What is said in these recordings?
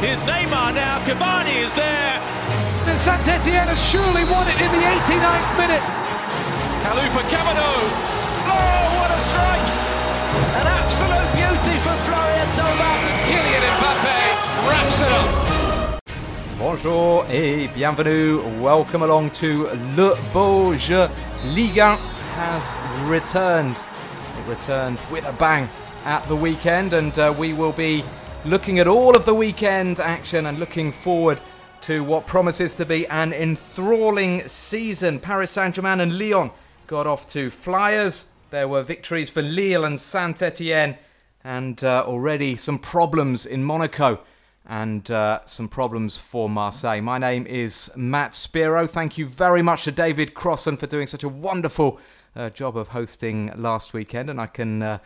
Here's Neymar now. Cavani is there. And Saint Etienne have surely won it in the 89th minute. Kalou for Camino. Oh, what a strike! An absolute beauty for Florian Thauvin. Kylian Mbappe wraps it up. Bonjour et bienvenue. Welcome along to Le Beau Jeu. Ligue 1 has returned. It returned with a bang at the weekend, and uh, we will be looking at all of the weekend action and looking forward to what promises to be an enthralling season. Paris Saint Germain and Lyon got off to flyers. There were victories for Lille and Saint Etienne, and uh, already some problems in Monaco and uh, some problems for Marseille. My name is Matt Spiro. Thank you very much to David Crossan for doing such a wonderful uh, job of hosting last weekend, and I can.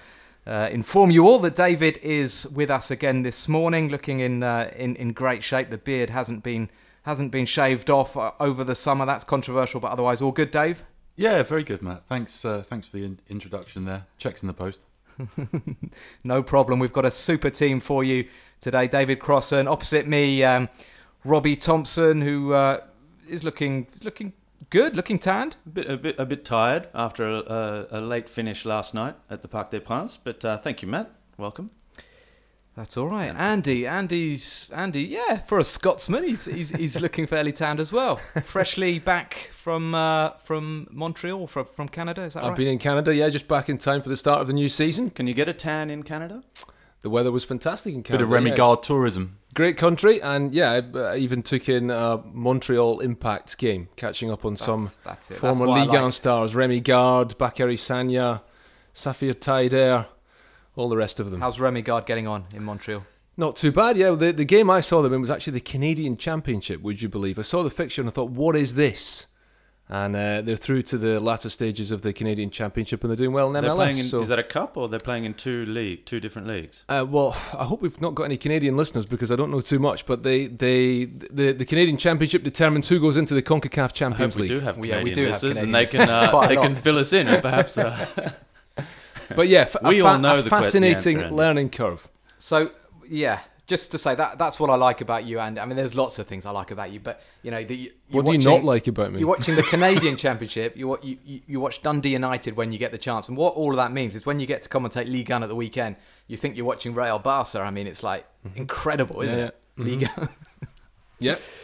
Uh, inform you all that David is with us again this morning, looking in uh, in in great shape. The beard hasn't been hasn't been shaved off uh, over the summer. That's controversial, but otherwise all good. Dave. Yeah, very good, Matt. Thanks, uh, thanks for the in- introduction there. Checks in the post. no problem. We've got a super team for you today. David Crossan opposite me, um, Robbie Thompson, who uh, is looking looking good, looking tanned. A bit, a bit, a bit tired after a, a, a late finish last night at the Parc des Princes, but uh, thank you, Matt. Welcome. That's all right, Andy. Andy's Andy. Yeah, for a Scotsman, he's he's, he's looking fairly tanned as well. Freshly back from uh, from Montreal, from from Canada. Is that I've right? been in Canada, yeah, just back in time for the start of the new season. Can you get a tan in Canada? The weather was fantastic in Canada. Bit Canada. of Remy yeah. Gard tourism. Great country, and yeah, I even took in a Montreal Impact game, catching up on some that's it. That's former Ligue 1 like. stars Rémi Garde, Bacary Sagna, Saphir Taïder, all the rest of them. How's Rémi Garde getting on in Montreal? Not too bad, yeah. The, the game I saw them in was actually the Canadian Championship, would you believe? I saw the fixture and I thought, what is this? And uh, they're through to the latter stages of the Canadian Championship and they're doing well in They're MLS. playing in, so. Is that a cup or they're playing in two league, two different leagues? Uh, well, I hope we've not got any Canadian listeners because I don't know too much. But they, they, the, the Canadian Championship determines who goes into the Concacaf I hope Champions we League. do have Yeah, Canadian we do have listeners, and they can uh, they can fill us in, perhaps. Uh, But yeah, f- We a, all know a the que- the fascinating answer, learning curve. So yeah, just to say that that's what I like about you, and I mean, there's lots of things I like about you, but you know, the, What do you not like about me? You're watching the Canadian Championship. You, you you watch Dundee United when you get the chance, and what all of that means is when you get to commentate League 1 at the weekend, you think you're watching Real Barca. I mean, it's like mm-hmm. incredible, isn't Yeah, it? Mm-hmm. Ligue 1. Yeah,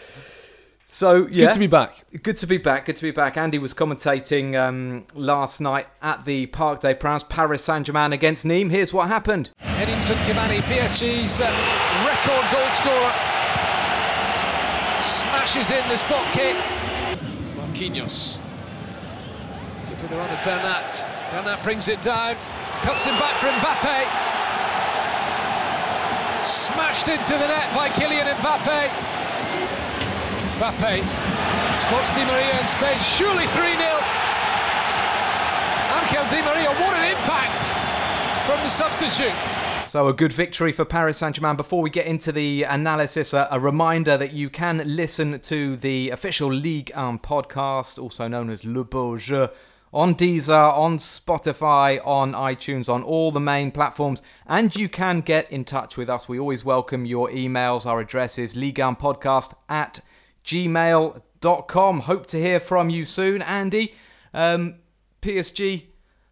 So yeah, good to be back. Good to be back. Good to be back. Andy was commentating um, last night at the Parc des Princes, Paris Saint Germain against Nîmes. Here's what happened. Edinson Cavani, PSG's uh, record goal scorer, smashes in the spot kick. Marquinhos. Looking for the run of Bernat. Bernat brings it down, cuts him back for Mbappe. Smashed into the net by Kylian Mbappe. Mbappe spots Di Maria in space, surely 3 0. Angel Di Maria, what an impact from the substitute. So, a good victory for Paris Saint Germain. Before we get into the analysis, a, a reminder that you can listen to the official Ligue 1 podcast, also known as Le Beau Jeu, on Deezer, on Spotify, on iTunes, on all the main platforms. And you can get in touch with us. We always welcome your emails. Our address is Podcast at gmail.com. Hope to hear from you soon, Andy. Um, PSG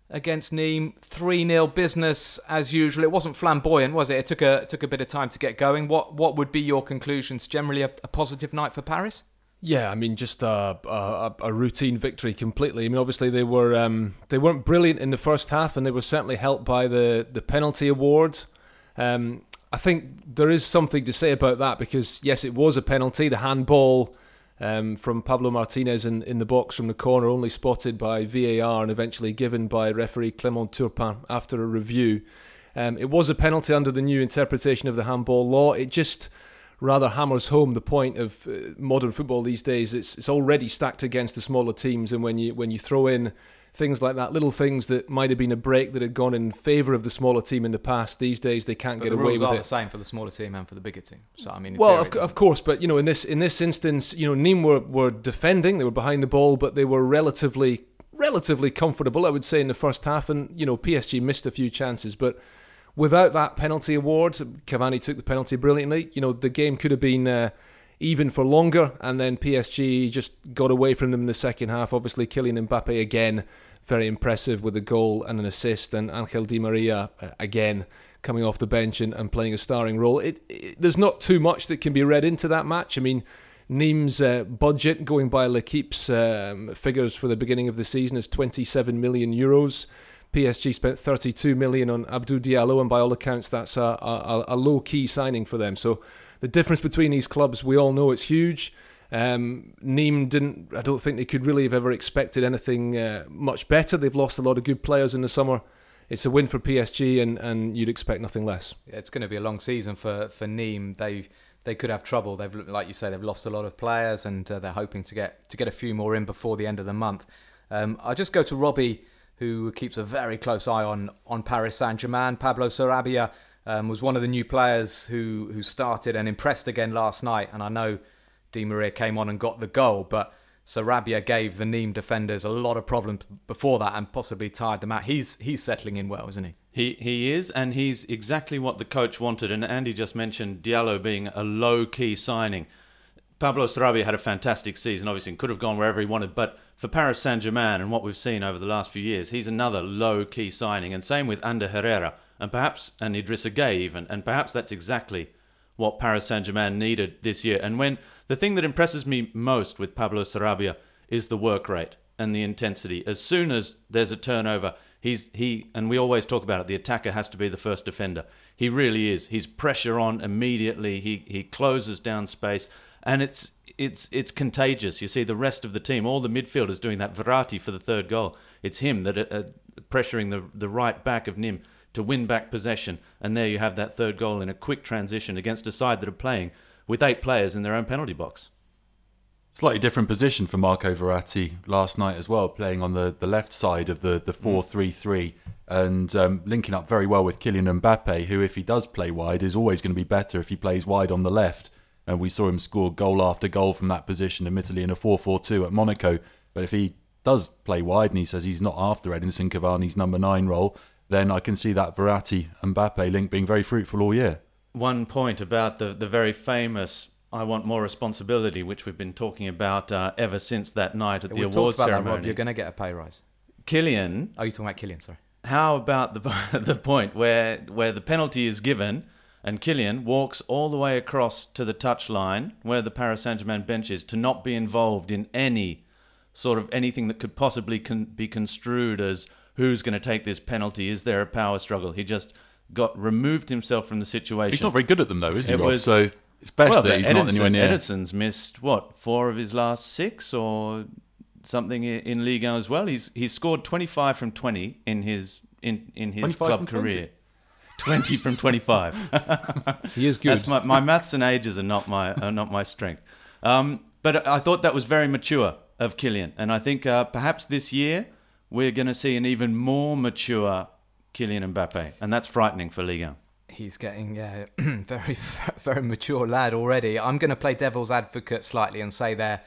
against Nîmes, 3-0 business as usual. It wasn't flamboyant, was it? It took a took a bit of time to get going. What what would be your conclusions? Generally a, a positive night for Paris? Yeah, I mean, just a, a, a routine victory completely. I mean, obviously they were um, they weren't brilliant in the first half, and they were certainly helped by the the penalty award. Um, I think there is something to say about that because yes, it was a penalty. The handball um, from Pablo Martinez in, in the box from the corner, only spotted by VAR and eventually given by referee Clement Turpin after a review. Um, it was a penalty under the new interpretation of the handball law. It just rather hammers home the point of uh, modern football these days. It's it's already stacked against the smaller teams, and when you when you throw in things like that, little things that might have been a break that had gone in favour of the smaller team in the past, these days they can't But get the away with it. the rules are the same for the smaller team and for the bigger team. So I mean, Well, of, of course, but you know, in this in this instance, you know, Nîmes were, were defending; they were behind the ball, but they were relatively relatively comfortable, I would say, in the first half. And you know, PSG missed a few chances, but without that penalty award, Cavani took the penalty brilliantly. You know, the game could have been uh, even for longer, and then PSG just got away from them in the second half. Obviously, Kylian Mbappe again, very impressive with a goal and an assist, and Angel Di Maria uh, again coming off the bench and, and playing a starring role. It, it, there's not too much that can be read into that match. I mean, Nîmes' uh, budget, going by L'Equipe's um, figures for the beginning of the season, is 27 million euros. PSG spent 32 million on Abdou Diallo, and by all accounts, that's a, a, a low key signing for them. So the difference between these clubs, we all know it's huge. Um, didn't. I don't think they could really have ever expected anything uh, much better. They've lost a lot of good players in the summer. It's a win for PSG, and, and you'd expect nothing less. It's going to be a long season for for Nîmes. They they could have trouble. They've like you say they've lost a lot of players, and uh, they're hoping to get to get a few more in before the end of the month. Um, I'll just go to Robbie, who keeps a very close eye on on Paris Saint Germain. Pablo Sarabia um, was one of the new players who who started and impressed again last night. And I know Di Maria came on and got the goal, but Sarabia gave the Nîmes defenders a lot of problems before that and possibly tired them out. He's he's settling in well, isn't he? He he is, and he's exactly what the coach wanted. And Andy just mentioned Diallo being a low key signing. Pablo Sarabia had a fantastic season, obviously, and could have gone wherever he wanted. But for Paris Saint Germain and what we've seen over the last few years, he's another low key signing. And same with Ander Herrera and perhaps an Idrissa Gueye even, and perhaps that's exactly what Paris Saint Germain needed this year. And when the thing that impresses me most with Pablo Sarabia is the work rate and the intensity. As soon as there's a turnover, he's he and we always talk about it. The attacker has to be the first defender. He really is. He's pressure on immediately. He he closes down space, and it's it's it's contagious. You see the rest of the team, all the midfielders doing that. Verratti for the third goal. It's him that are, uh, pressuring the the right back of Nîmes to win back possession. And there you have that third goal in a quick transition against a side that are playing with eight players in their own penalty box. Slightly different position for Marco Verratti last night as well, playing on the, the left side of the, the 4 3 3 and um, linking up very well with Kylian Mbappe, who, if he does play wide, is always going to be better if he plays wide on the left. And we saw him score goal after goal from that position, admittedly in a 4 4 2 at Monaco. But if he does play wide and he says he's not after Edinson Cavani's number nine role, then I can see that Verratti Mbappe link being very fruitful all year. One point about the, the very famous I want more responsibility, which we've been talking about uh, ever since that night at the We've awards about ceremony. that, Rob. You're going to get a pay rise. Kylian, Oh, you're talking about Kylian, sorry. how about the the point where where the penalty is given and Kylian walks all the way across to the touchline where the Paris Saint-Germain bench is to not be involved in any sort of anything that could possibly con- be construed as who's going to take this penalty? Is there a power struggle? He just got removed himself from the situation. He's not very good at them, though, is he, It Rob? was- so it's best well, that but he's not anywhere near. Edinson's missed what four of his last six or something in Ligue 1 as well. He's he's scored 25 from 20 in his in in his club from 20? career. 20 from 25. He is good. That's my, my maths and ages are not my are not my strength. Um, but I thought that was very mature of Kylian, and I think uh, perhaps this year we're going to see an even more mature Kylian Mbappe, and that's frightening for Ligue 1. He's getting yeah, very very mature lad already. I'm going to play devil's advocate slightly and say there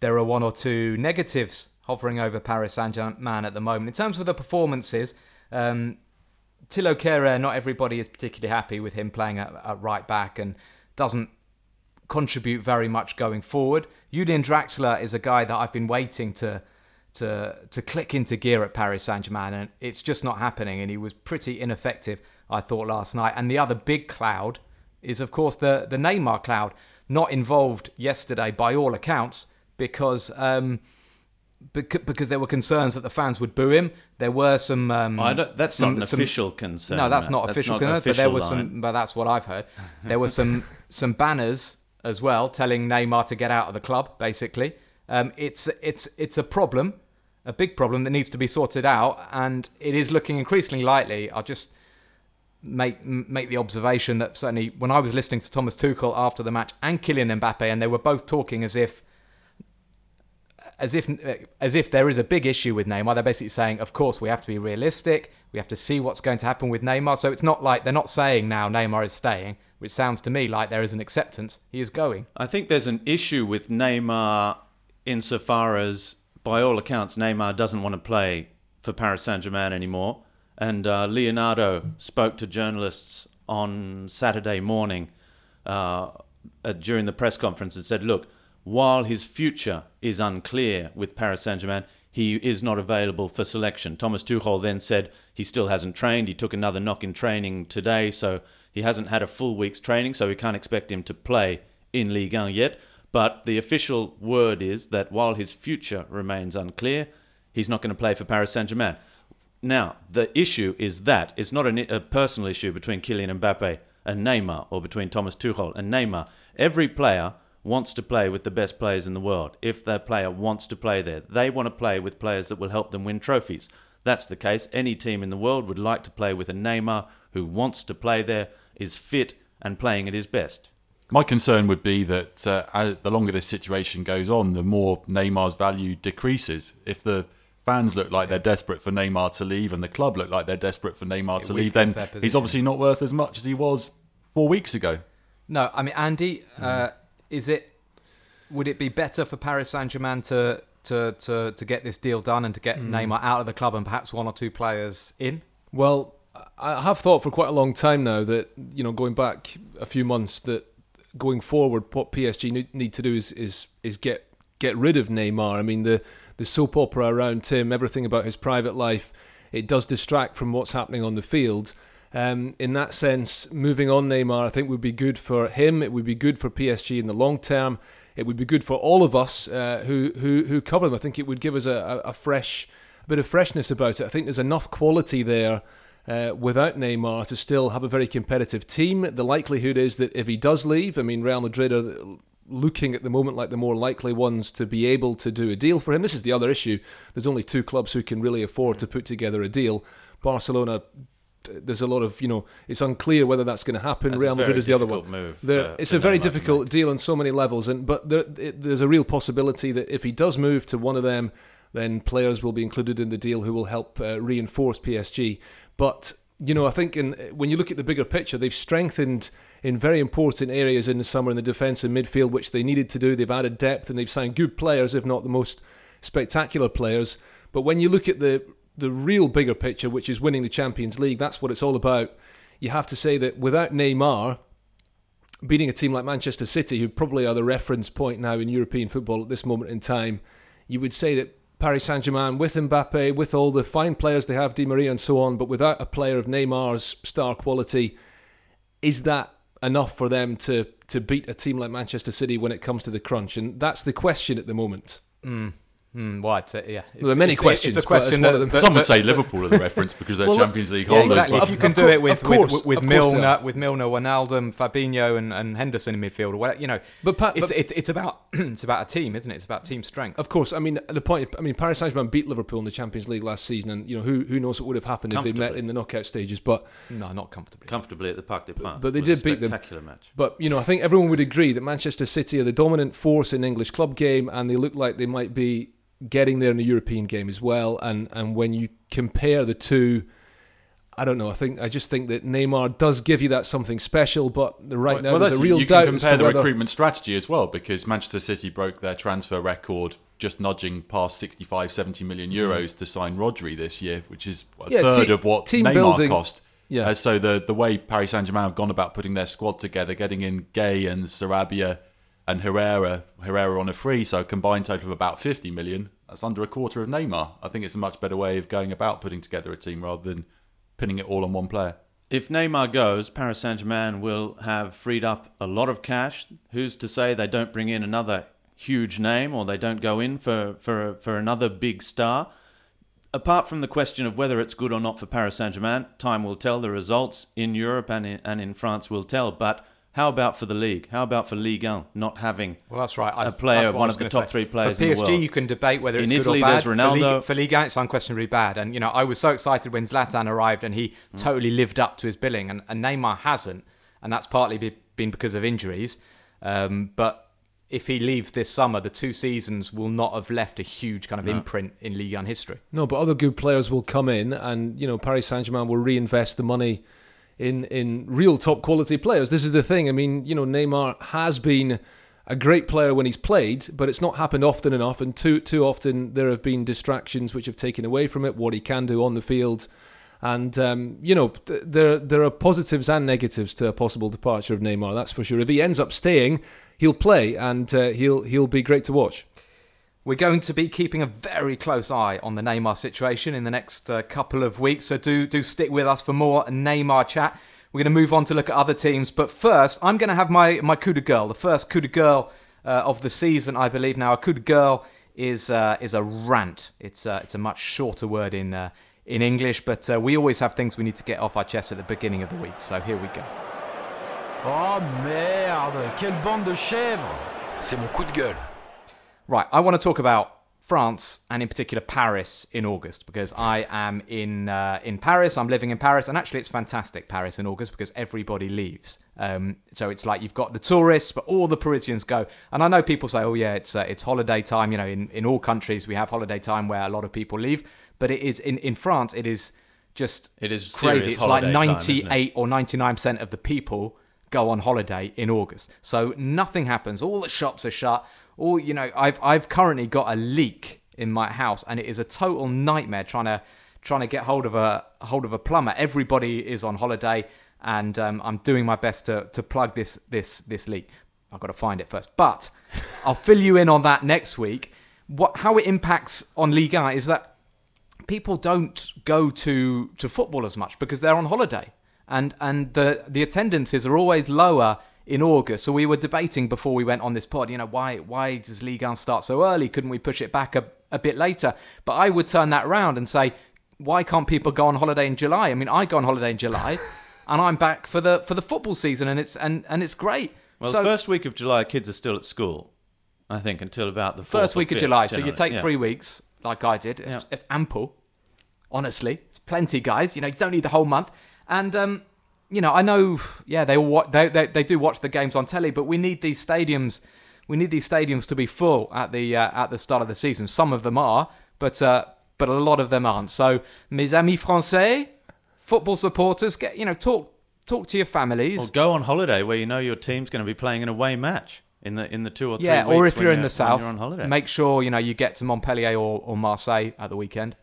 there are one or two negatives hovering over Paris Saint-Germain at the moment in terms of the performances. Um, Thilo Kehrer, not everybody is particularly happy with him playing at, at right back and doesn't contribute very much going forward. Julian Draxler is a guy that I've been waiting to to to click into gear at Paris Saint-Germain and it's just not happening and he was pretty ineffective I thought last night. And the other big cloud is of course the the Neymar cloud, not involved yesterday by all accounts because um because there were concerns that the fans would boo him. There were some. Um, that's some- not an some- official concern. no, that's not That's official, not concern, but there official was some. But that's what I've heard. There were some some banners as well telling Neymar to get out of the club. Basically, um, it's it's it's a problem, a big problem that needs to be sorted out, and it is looking increasingly likely. I'll just make make the observation that certainly when I was listening to Thomas Tuchel after the match and Kylian Mbappe, and they were both talking as if as if as if there is a big issue with Neymar. They're basically saying, of course, we have to be realistic. We have to see what's going to happen with Neymar. So it's not like they're not saying now Neymar is staying, which sounds to me like there is an acceptance. He is going. I think there's an issue with Neymar insofar as, by all accounts, Neymar doesn't want to play for Paris Saint Germain anymore. And uh, Leonardo spoke to journalists on Saturday morning uh, during the press conference and said, look, while his future is unclear with Paris Saint Germain, he is not available for selection. Thomas Tuchel then said he still hasn't trained. He took another knock in training today, so he hasn't had a full week's training, so we can't expect him to play in Ligue 1 yet. But the official word is that while his future remains unclear, he's not going to play for Paris Saint Germain. Now, the issue is that it's not a, a personal issue between Kylian Mbappe and Neymar or between Thomas Tuchel and Neymar. Every player wants to play with the best players in the world. If their player wants to play there, they want to play with players that will help them win trophies. That's the case. Any team in the world would like to play with a Neymar who wants to play there, is fit, and playing at his best. My concern would be that uh, the longer this situation goes on, the more Neymar's value decreases. If the fans look like they're desperate for Neymar to leave and the club look like they're desperate for Neymar It to leave, then he's obviously not worth as much as he was four weeks ago. No, I mean Andy, uh, is it? Would it be better for Paris Saint Germain to, to to to get this deal done and to get Neymar out of the club and perhaps one or two players in? Well, I have thought for quite a long time now that you know, going back a few months, that going forward, what PSG need, to do is is is get get rid of Neymar. I mean, the the soap opera around Tim, everything about his private life, it does distract from what's happening on the field. Um, in that sense, moving on Neymar, I think would be good for him. It would be good for PSG in the long term. It would be good for all of us uh, who who who cover them. I think it would give us a, a fresh a bit of freshness about it. I think there's enough quality there uh, without Neymar to still have a very competitive team. The likelihood is that if he does leave, I mean, Real Madrid are looking at the moment like the more likely ones to be able to do a deal for him. This is the other issue. There's only two clubs who can really afford to put together a deal. Barcelona. There's a lot of you know. It's unclear whether that's going to happen. That's Real Madrid is the other one. move There- it's a very difficult deal on so many levels, and but there, it, there's a real possibility that if he does move to one of them, then players will be included in the deal who will help uh, reinforce PSG. But you know, I think in, when you look at the bigger picture, they've strengthened in very important areas in the summer in the defence and midfield, which they needed to do. They've added depth and they've signed good players, if not the most spectacular players. But when you look at the the real bigger picture, which is winning the Champions League, that's what it's all about. You have to say that without Neymar, beating a team like Manchester City, who probably are the reference point now in European football at this moment in time, you would say that Paris Saint Germain, with Mbappe, with all the fine players they have, Di Maria and so on, but without a player of Neymar's star quality, is that enough for them to to beat a team like Manchester City when it comes to the crunch? And that's the question at the moment. Hmm, Hmm, well, I'd say, yeah. There are many it's, questions, It's a question one that, that- Some would say Liverpool are the reference because they're Well, Champions League Yeah, holders. exactly. but If you can do it with of course, with, with of Milner, are. with Milner, Wijnaldum, Fabinho, and, and Henderson in midfield, or whatever, you know. But Pa- it's, but- it's it's about it's about a team, isn't it? It's about team strength. Of course, I mean the point. I mean Paris Saint Germain beat Liverpool in the Champions League last season, and you know who who knows what would have happened if they met in the knockout stages. But No, not comfortably. Comfortably at the Parc des Princes. but they It was did beat a them. Spectacular match. But you know, I think everyone would agree that Manchester City are the dominant force in English club game, and they look like they might be getting there in the European game as well. And and when you compare the two, I don't know. I think I just think that Neymar does give you that something special, but right now Well, there's a real you doubt can as compare the whether. recruitment strategy as well because Manchester City broke their transfer record just nudging past 65 70 million euros to sign Rodri this year which is a Mm. Yeah, third te- of what team Neymar building- cost Yeah. Uh, so the the way Paris Saint-Germain have gone about putting their squad together getting in Gueye and Sarabia and Herrera Herrera on a free so a combined total of about 50 million that's under a quarter of Neymar I think it's a much better way of going about putting together a team rather than pinning it all on one player If Neymar goes, Paris Saint Germain will have freed up a lot of cash. Who's to say they don't bring in another huge name or they don't go in for, for, for another big star? Apart from the question of whether it's good or not for Paris Saint Germain, time will tell. The results in Europe and in, and in France will tell. But how about for the league? How about for Ligue 1 not having Well, that's right. I- a player, that's what I one of the top say. three players For in the PSG, world? you can debate whether it's In good Italy, or bad. there's For Ronaldo. Liga, for Liga, it's unquestionably bad. And you know, I was so excited when Zlatan arrived and he Mm. totally lived up to his billing, and, and Neymar hasn't, and that's partly be, been because of injuries. Um, but if he leaves this summer, the two seasons will not have left a huge kind of imprint in Ligue 1 history. No, but other good players will come in, and you know Paris Saint Germain will reinvest the money in in real top quality players. This is the thing. I mean, you know, Neymar has been a great player when he's played, but it's not happened often enough, and too too often there have been distractions which have taken away from it what he can do on the field. And um, you know, th- there there are positives and negatives to a possible departure of Neymar. That's for sure. If he ends up staying, he'll play and uh, he'll he'll be great to watch. We're going to be keeping a very close eye on the Neymar situation in the next uh, couple of weeks, so do do stick with us for more Neymar chat. We're going to move on to look at other teams, but first, I'm going to have my my coup de gueule, the first coup de gueule uh, of the season, I believe. Now, a coup de gueule is uh, is a rant. It's uh, it's a much shorter word in uh, in English, but uh, we always have things we need to get off our chest at the beginning of the week. So here we go. Oh merde, quelle bande de chèvres C'est mon coup de gueule. Right, I want to talk about France and in particular Paris in August because I am in uh, in Paris. I'm living in Paris, and actually it's fantastic Paris in August because everybody leaves. Um, so it's like you've got the tourists, but all the Parisians go. And I know people say, "Oh yeah, it's uh, it's holiday time." You know, in in all countries we have holiday time where a lot of people leave, but it is in in France it is just It is crazy. It's like holiday time, isn't it? 98 or 99 percent of the people go on holiday in August. So nothing happens. All the shops are shut. All you know, I've I've currently got a leak in my house, and it is a total nightmare trying to trying to get hold of a hold of a plumber. Everybody is on holiday, and um, I'm doing my best to to plug this this this leak. I've got to find it first, but I'll fill you in on that next week. What how it impacts on Ligue 1 is that people don't go to to football as much because they're on holiday and and the the attendances are always lower in August. So we were debating before we went on this pod, you know, why why does Ligue 1 start so early? Couldn't we push it back a, a bit later? But I would turn that around and say, why can't people go on holiday in July? I mean, I go on holiday in July and I'm back for the for the football season and it's and and it's great. Well, so the first week of July, kids are still at school. I think until about the first week of July. So you take Yeah. three weeks, like I did. It's, Yeah. it's ample. Honestly, it's plenty, guys. You know, you don't need the whole month. And um, you know, I know, yeah, they all they, they they do watch the games on telly, but we need these stadiums. We need these stadiums to be full at the uh, at the start of the season. Some of them are, but uh, but a lot of them aren't. So, mes amis français, football supporters, get you know, talk talk to your families. Or go on holiday where you know your team's going to be playing an away match in the in the two or three yeah, or if when you're in the south, you're on holiday. make sure you know you get to Montpellier or, or Marseille at the weekend.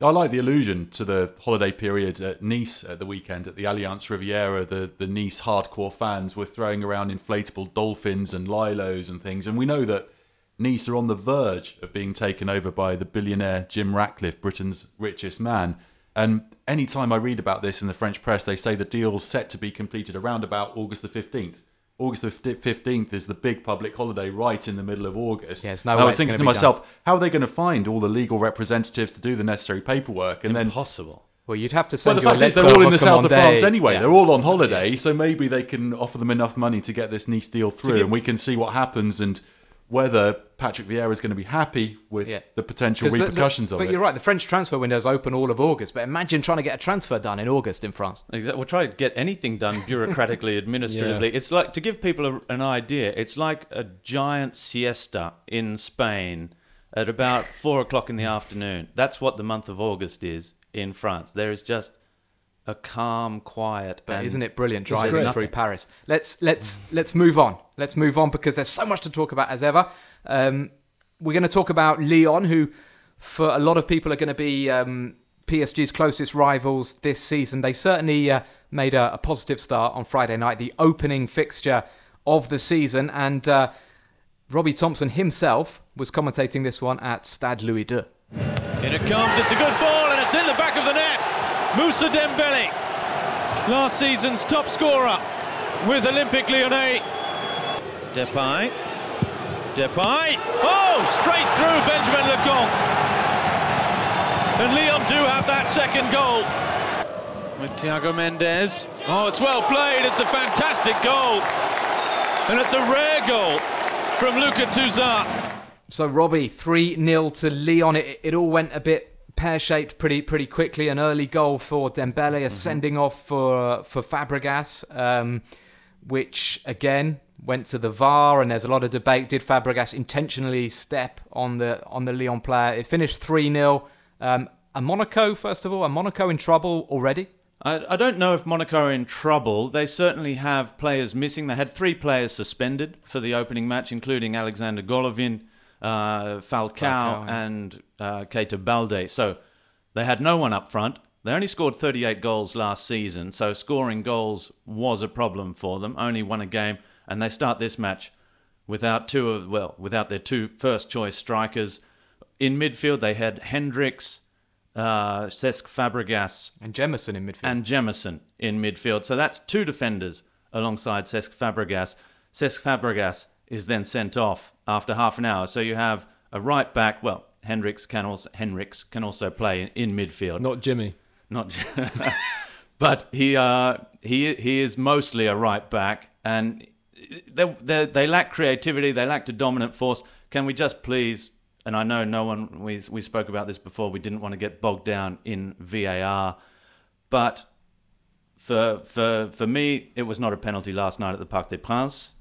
I like the allusion to the holiday period at Nice at the weekend at the Allianz Riviera. The, the Nice hardcore fans were throwing around inflatable dolphins and lilos and things. And we know that Nice are on the verge of being taken over by the billionaire Jim Ratcliffe, Britain's richest man. And anytime I read about this in the French press, they say the deal's set to be completed around about August the 15th. August the 15th is the big public holiday right in the middle of August. Yeah, it's no And I was thinking to myself, how are they going to find all the legal representatives to do the necessary paperwork? And then Impossible. Well, you'd have to well, send the your fact is they're all in the south of. France anyway. Yeah. They're all on holiday, so maybe they can offer them enough money to get this Nice deal through, give- and we can see what happens and whether Patrick Vieira is going to be happy with Yeah. the potential 'Cause the- the- repercussions of it. but you're right. The French transfer window is open all of August. But imagine trying to get a transfer done in August in France. Exactly. We'll try to get anything done bureaucratically, administratively. It's like to give people a, an idea. It's like a giant siesta in Spain at about four o'clock in the afternoon. That's what the month of August is in France. There is just a calm, quiet. But isn't it brilliant driving through Paris? Let's let's let's move on. Let's move on because there's so much to talk about as ever. Um, we're going to talk about Lyon, who for a lot of people are going to be um, PSG's closest rivals this season. They certainly uh, made a, a positive start on Friday night, the opening fixture of the season, and uh, Robbie Thompson himself was commentating this one at Stade Louis II. In it comes, it's a good ball and it's in the back of the net. Moussa Dembele, last season's top scorer with Olympique Lyonnais. Depay, Depay, oh, straight through Benjamin Lecomte. And Lyon do have that second goal. With Thiago Mendes. Oh, it's well played, it's a fantastic goal. And it's a rare goal from Lucas Tousart. So Robbie, three 0 to Lyon. It, it all went a bit pear shaped pretty pretty quickly. An early goal for Dembele, a sending off for for Fabregas, um, which again went to the VAR, and there's a lot of debate. Did Fabregas intentionally step on the on the Lyon player? It finished three 0 um, A Monaco, first of all, a Monaco in trouble already. I, I don't know if Monaco are in trouble. They certainly have players missing. They had three players suspended for the opening match, including Alexander Golovin, uh, Falcao, Falcao, and uh, Keita Balde. So they had no one up front. They only scored 38 goals last season, so scoring goals was a problem for them. Only won a game, and they start this match without two of well, without their two first choice strikers. In midfield, they had Henrichs, uh, Cesc Fabregas, And Jemerson in midfield. and Jemerson in midfield. So that's two defenders alongside Cesc Fabregas. Cesc Fabregas is then sent off after half an hour. So you have a right back. Well, Henrichs can also Henrichs can also play in midfield. Not Jimmy. Not, but he uh, he he is mostly a right back, and they, they they lack creativity. They lack a dominant force. Can we just please? And I know no one. We we spoke about this before. We didn't want to get bogged down in VAR, but for for for me, it was not a penalty last night at the Parc des Princes,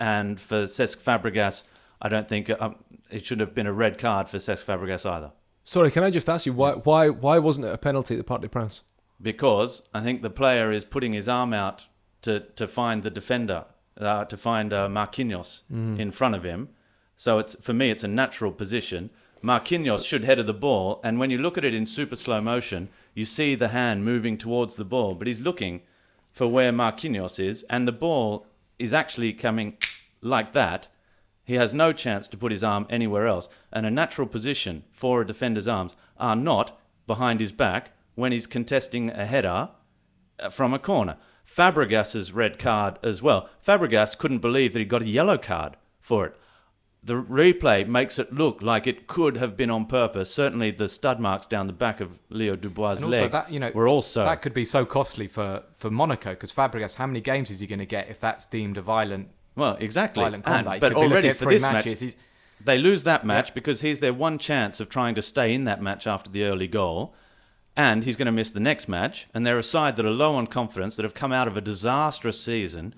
and for Cesc Fabregas, I don't think um, it shouldn't have been a red card for Cesc Fabregas either. Sorry, can I just ask you why why why wasn't it a penalty at the Parc des Princes? because I think the player is putting his arm out to, to find the defender, uh, to find uh, Marquinhos in front of him. So it's for me, it's a natural position. Marquinhos should head of the ball, and when you look at it in super slow motion, you see the hand moving towards the ball, but he's looking for where Marquinhos is, and the ball is actually coming like that. He has no chance to put his arm anywhere else, and a natural position for a defender's arms are not behind his back when he's contesting a header uh, from a corner. Fabregas's red card as well. Fabregas couldn't believe that he got a yellow card for it. The replay makes it look like it could have been on purpose. Certainly, the stud marks down the back of Leo Dubois' And leg that you know were also that could be so costly for for Monaco because Fabregas, how many games is he going to get if that's deemed a violent well exactly. violent And- conduct? But could be looking already for this matches. match, They lose that match because he's their one chance of trying to stay in that match after the early goal. And he's going to miss the next match. And they're a side that are low on confidence, that have come out of a disastrous season.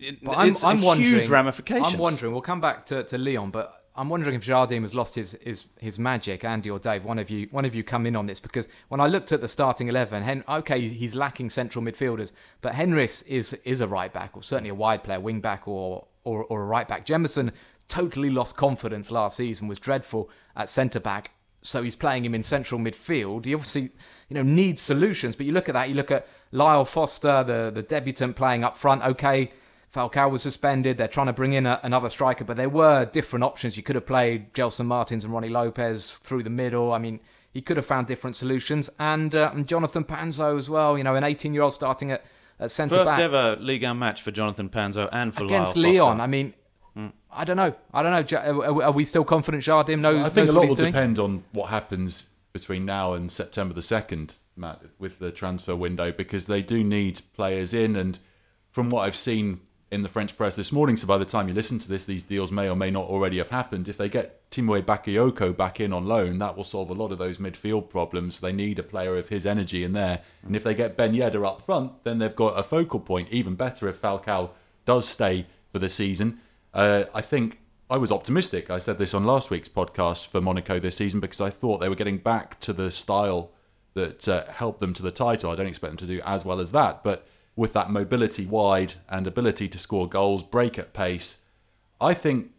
It- But I'm, it's I'm a wondering. huge ramifications. I'm wondering. We'll come back to, to Lyon, but I'm wondering if Jardim has lost his, his, his magic. Andy or Dave, one of you one of you come in on this because when I looked at the starting eleven, Hen- okay, he's lacking central midfielders, but Henrichs is is a right back or certainly a wide player, wing back or or, or a right back. Jemerson totally lost confidence last season, was dreadful at centre back. So he's playing him in central midfield. He obviously, you know, needs solutions. But you look at that. You look at Lyle Foster, the the debutant playing up front. Okay, Falcao was suspended. They're trying to bring in a, another striker, but there were different options. You could have played Gelson Martins and Rony Lopes through the middle. I mean, he could have found different solutions. And, uh, and Jonathan Panzo as well. You know, an 18-year-old starting at, at centre First back ever League 1 match for Jonathan Panzo and for against Lyle Lyon. Foster. I mean, I don't know. I don't know. Are, are we still confident Jardim knows, I think knows a lot will doing? depend on what happens between now and September the second, Matt, with the transfer window, because they do need players in. And from what I've seen in the French press this morning, so by the time you listen to this, these deals may or may not already have happened. If they get Tiémoué Bakayoko back in on loan, that will solve a lot of those midfield problems. They need a player of his energy in there. And if they get Ben Yedder up front, then they've got a focal point. Even better if Falcao does stay for the season. Uh, I think I was optimistic. I said this on last week's podcast for Monaco this season because I thought they were getting back to the style that uh, helped them to the title. I don't expect them to do as well as that, but with that mobility wide and ability to score goals, break at pace, I think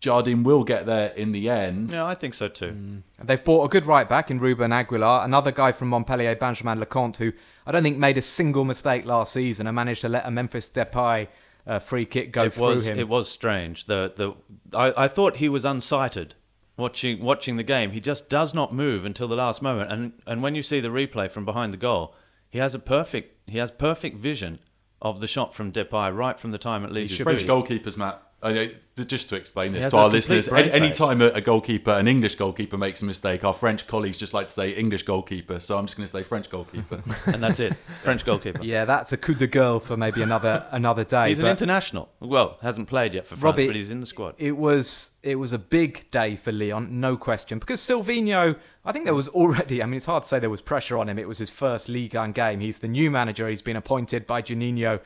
Jardim will get there in the end. Yeah, I think so too. Mm. They've bought a good right back in Ruben Aguilar, another guy from Montpellier, Benjamin Lecomte, who I don't think made a single mistake last season and managed to let a Memphis Depay uh, free kick go it through was him. it was strange. The the I, I thought he was unsighted watching watching the game. He just does not move until the last moment. And and when you see the replay from behind the goal, he has a perfect he has perfect vision of the shot from Depay right from the time it leaves his French goalkeepers, Matt. I uh, just to explain this has to our listeners, brain any, any time a, a goalkeeper, an English goalkeeper, makes a mistake, our French colleagues just like to say English goalkeeper. So I'm just going to say French goalkeeper. and that's it. French goalkeeper. yeah, that's a coup de gueule for maybe another another day. He's an international. Well, hasn't played yet for France, Robbie, but he's in the squad. It was it was a big day for Lyon, no question, because Sylvinho. I think there was already. I mean, it's hard to say there was pressure on him. It was his first Ligue 1 game. He's the new manager. He's been appointed by Juninho,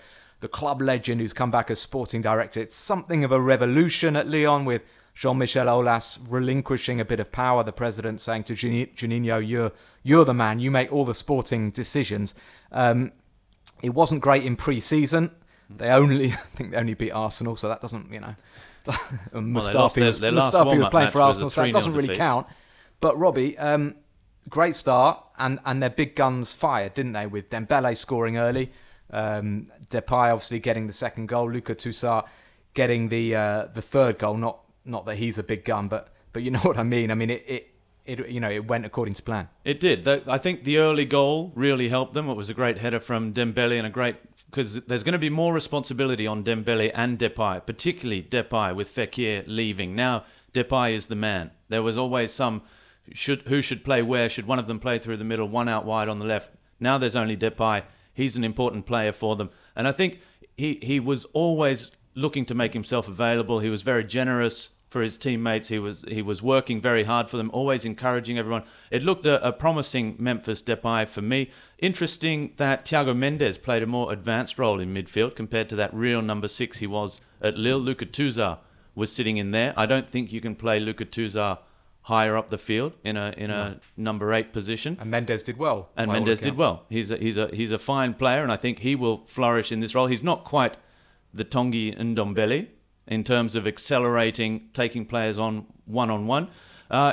the club legend who's come back as sporting director. It's something of a revolution at Lyon with Jean-Michel Aulas relinquishing a bit of power. The president saying to Juni- Juninho, "You're you're the man. You make all the sporting decisions." Um, it wasn't great in pre-season. They only, I think, they only beat Arsenal, so that doesn't, you know. and Well, Mustafi their- their Mustafi was playing for Arsenal, so that doesn't really defeat. count. But Robbie, um, great start. and and their big guns fired, didn't they? With Dembele scoring early, um, Depay obviously getting the second goal, Lucas Tousart getting the uh, the third goal. Not not that he's a big gun, but but you know what I mean. I mean it. it it, you know, it went according to plan. It did. I think the early goal really helped them. It was a great header from Dembele and a great because there's going to be more responsibility on Dembele and Depay, particularly Depay with Fekir leaving. Now Depay is the man. There was always some should who should play where. Should one of them play through the middle, one out wide on the left? Now there's only Depay. He's an important player for them, and I think he he was always looking to make himself available. He was very generous for his teammates. He was he was working very hard for them, always encouraging everyone. It looked a, a promising Memphis Depay for me. Interesting that Thiago Mendes played a more advanced role in midfield compared to that real number six he was at Lille. Lucas Tousart was sitting in there. I don't think you can play Lucas Tousart higher up the field in a in a number eight position. And Mendes did well. And Mendes did well. He's a, he's a he's a fine player, and I think he will flourish in this role. He's not quite the Tanguy Ndombele in terms of accelerating, taking players on one on one.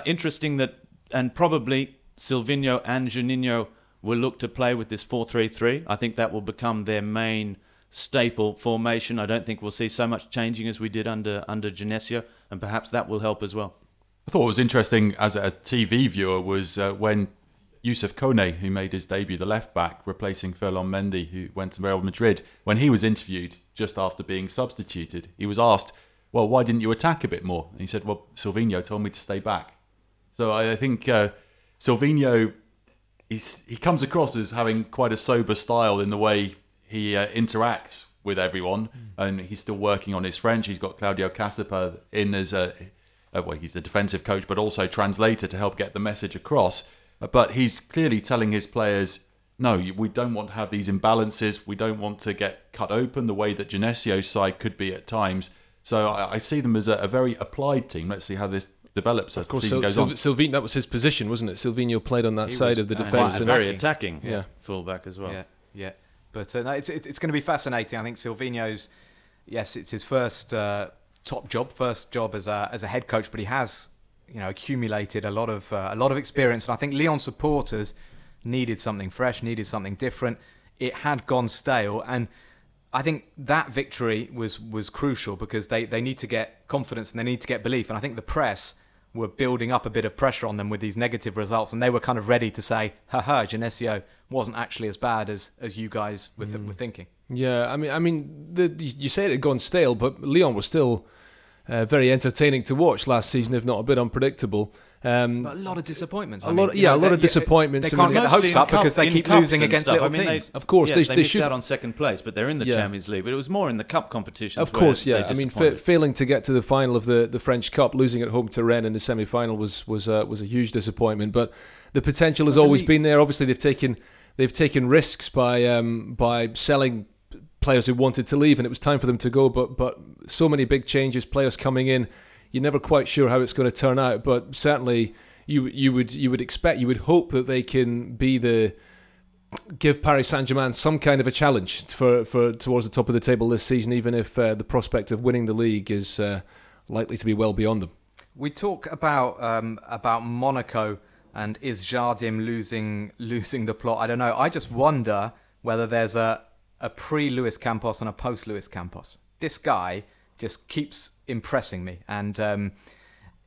Interesting that, and probably Sylvinho and Juninho will look to play with this 4 3 3. I think that will become their main staple formation. I don't think we'll see so much changing as we did under under Genesio, and perhaps that will help as well. I thought what was interesting as a TV viewer was uh, when Yusuf Kone, who made his debut, the left back, replacing Ferland Mendy, who went to Real Madrid, when he was interviewed just after being substituted, he was asked, Well, why didn't you attack a bit more? And he said, Well, Sylvinho told me to stay back. So I I think uh, Sylvinho, he comes across as having quite a sober style in the way he uh, interacts with everyone, and he's still working on his French. He's got Claudio Casapa in as a uh, well, he's a defensive coach, but also translator to help get the message across. Uh, But he's clearly telling his players, no, we don't want to have these imbalances. We don't want to get cut open the way that Genesio's side could be at times. So I, I see them as a, a very applied team. Let's see how this develops as Of course, the season Sil- goes Sil- on. Sylvinho, that was his position, wasn't it? Sylvinho played on that He side was, of the defence. quite and- Very attacking. attacking, Yeah. fullback as well. Yeah, yeah. But uh, no, it's it's, it's going to be fascinating. I think Sylvinho's, yes, it's his first uh, top job, first job as a as a head coach, but he has you know accumulated a lot of uh, a lot of experience, and I think Lyon supporters needed something fresh, needed something different. It had gone stale, and I think that victory was was crucial because they they need to get confidence and they need to get belief, and I think the press were building up a bit of pressure on them with these negative results, and they were kind of ready to say, "Ha ha, Genesio wasn't actually as bad as as you guys were, th- were thinking." Yeah, I mean, I mean, the, you say it had gone stale, but Lyon was still uh, very entertaining to watch last season, if not a bit unpredictable. Um, a lot of disappointments. A I lot- mean, yeah, know, a lot of disappointments. They I can't mean, get the hopes up because they keep losing against stuff. little I mean, teams. They, Of course, yes, they- they, they missed should- out on second place, but they're in the Yeah. Champions League. But it was more in the cup competitions. Of course, yeah. I mean, fa- failing to get to the final of the, the French Cup, losing at home to Rennes in the semi final was was uh, was a huge disappointment. But the potential has always been there. Obviously, they've taken they've taken risks by um, by selling players who wanted to leave, and it was time for them to go. But but so many big changes, players coming in, you're never quite sure how it's going to turn out. But certainly, you you would you would expect, you would hope that they can be the give Paris Saint Germain some kind of a challenge for, for towards the top of the table this season, even if uh, the prospect of winning the league is uh, likely to be well beyond them. We talk about um, about Monaco and is Jardim losing losing the plot? I don't know. I just wonder whether there's a a pre Luis Campos and a post Luis Campos. This guy just keeps impressing me, and um,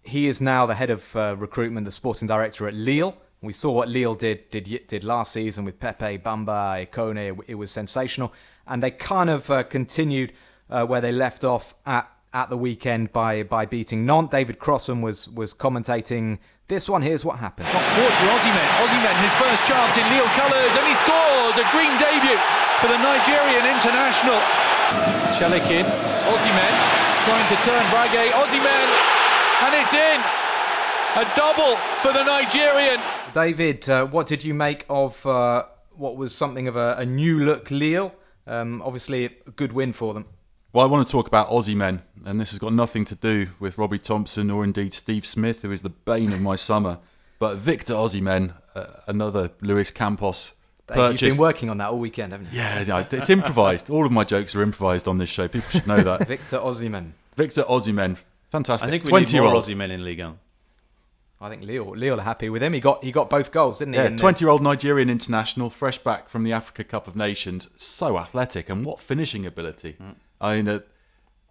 he is now the head of uh, recruitment, the sporting director at Lille. We saw what Lille did did did last season with Pepe, Bamba, Ikone. It was sensational, and they kind of uh, continued uh, where they left off at at the weekend by by beating Nantes. David Crossan was was commentating this one. Here's what happened. Not forward for Osimhen. Osimhen, his first chance in Lille colours, and he scores a dream debut for the Nigerian international. Chelikin, Osimhen trying to turn Vage. Osimhen, and it's in. A double for the Nigerian. David, uh, what did you make of uh, what was something of a, a new look Lille? Um, obviously, a good win for them. Well, I want to talk about Aussie men, and this has got nothing to do with Robbie Thompson or indeed Steve Smith, who is the bane of my summer. But Victor Aussie men, uh, another Luis Campos Dave, You've been working on that all weekend, haven't you? yeah, yeah, it's improvised. All of my jokes are improvised on this show. People should know that. Victor Osimhen. Victor Aussie men, fantastic. I think we 20 need more year old. Aussie men in Ligue 1. I think Leo Lille are happy with him. He got he got both goals, didn't he? Yeah, 20 year old Nigerian international, fresh back from the Africa Cup of Nations. So athletic and what finishing ability. I mean, uh,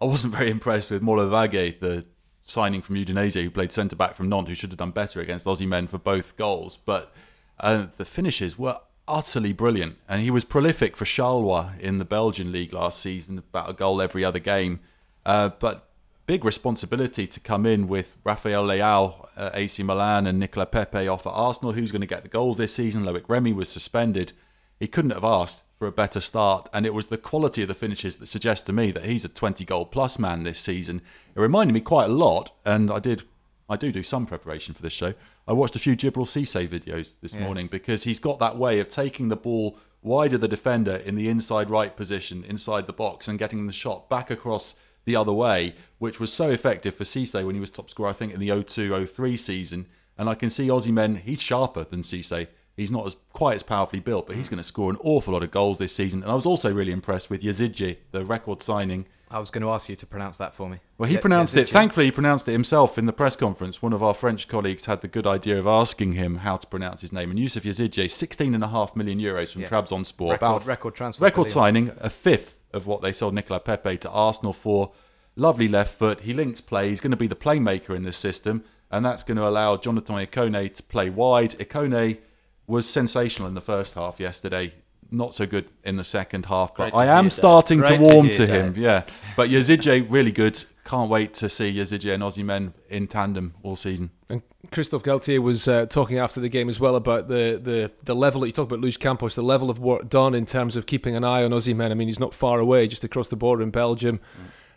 I wasn't very impressed with Molla Wagué, the signing from Udinese, who played centre back from Nantes, who should have done better against Osimhen for both goals. But uh, the finishes were utterly brilliant. And he was prolific for Charleroi in the Belgian league last season, about a goal every other game. Uh, but big responsibility to come in with Rafael Leao at AC Milan and Nicola Pepe off at Arsenal. Who's going to get the goals this season? Loic Remy was suspended. He couldn't have asked for a better start, and it was the quality of the finishes that suggests to me that he's a 20 goal plus man this season. It reminded me quite a lot, and I did, I do do some preparation for this show. I watched a few Djibril Cisse videos this morning because he's got that way of taking the ball wide of the defender in the inside right position inside the box and getting the shot back across the other way, which was so effective for Cisse when he was top scorer, I think, in the 02-03 season. And I can see Osimhen, he's sharper than Cisse. He's not as quite as powerfully built, but he's mm. going to score an awful lot of goals this season. And I was also really impressed with Yazici, the record signing. I was going to ask you to pronounce that for me. Well, he Yeah, pronounced it. Thankfully, he pronounced it himself in the press conference. One of our French colleagues had the good idea of asking him how to pronounce his name. And Yusuf Yazici, 16.5 million euros from Yeah. Trabzonspor. Record- about record transfer Record signing, a fifth of what they sold Nicola Pepe to Arsenal for. Lovely left foot. He links play. He's going to be the playmaker in this system. And that's going to allow Jonathan Ikone to play wide. Ikone was sensational in the first half yesterday. Not so good in the second half, but I am starting to Great to warm to him. Dave. Yeah, but Yazici really good. Can't wait to see Yazici and Osimhen in tandem all season. And Christophe Galtier was uh, talking after the game as well about the, the, the level that you talk about Luis Campos, the level of work done in terms of keeping an eye on Osimhen. I mean, he's not far away, just across the border in Belgium.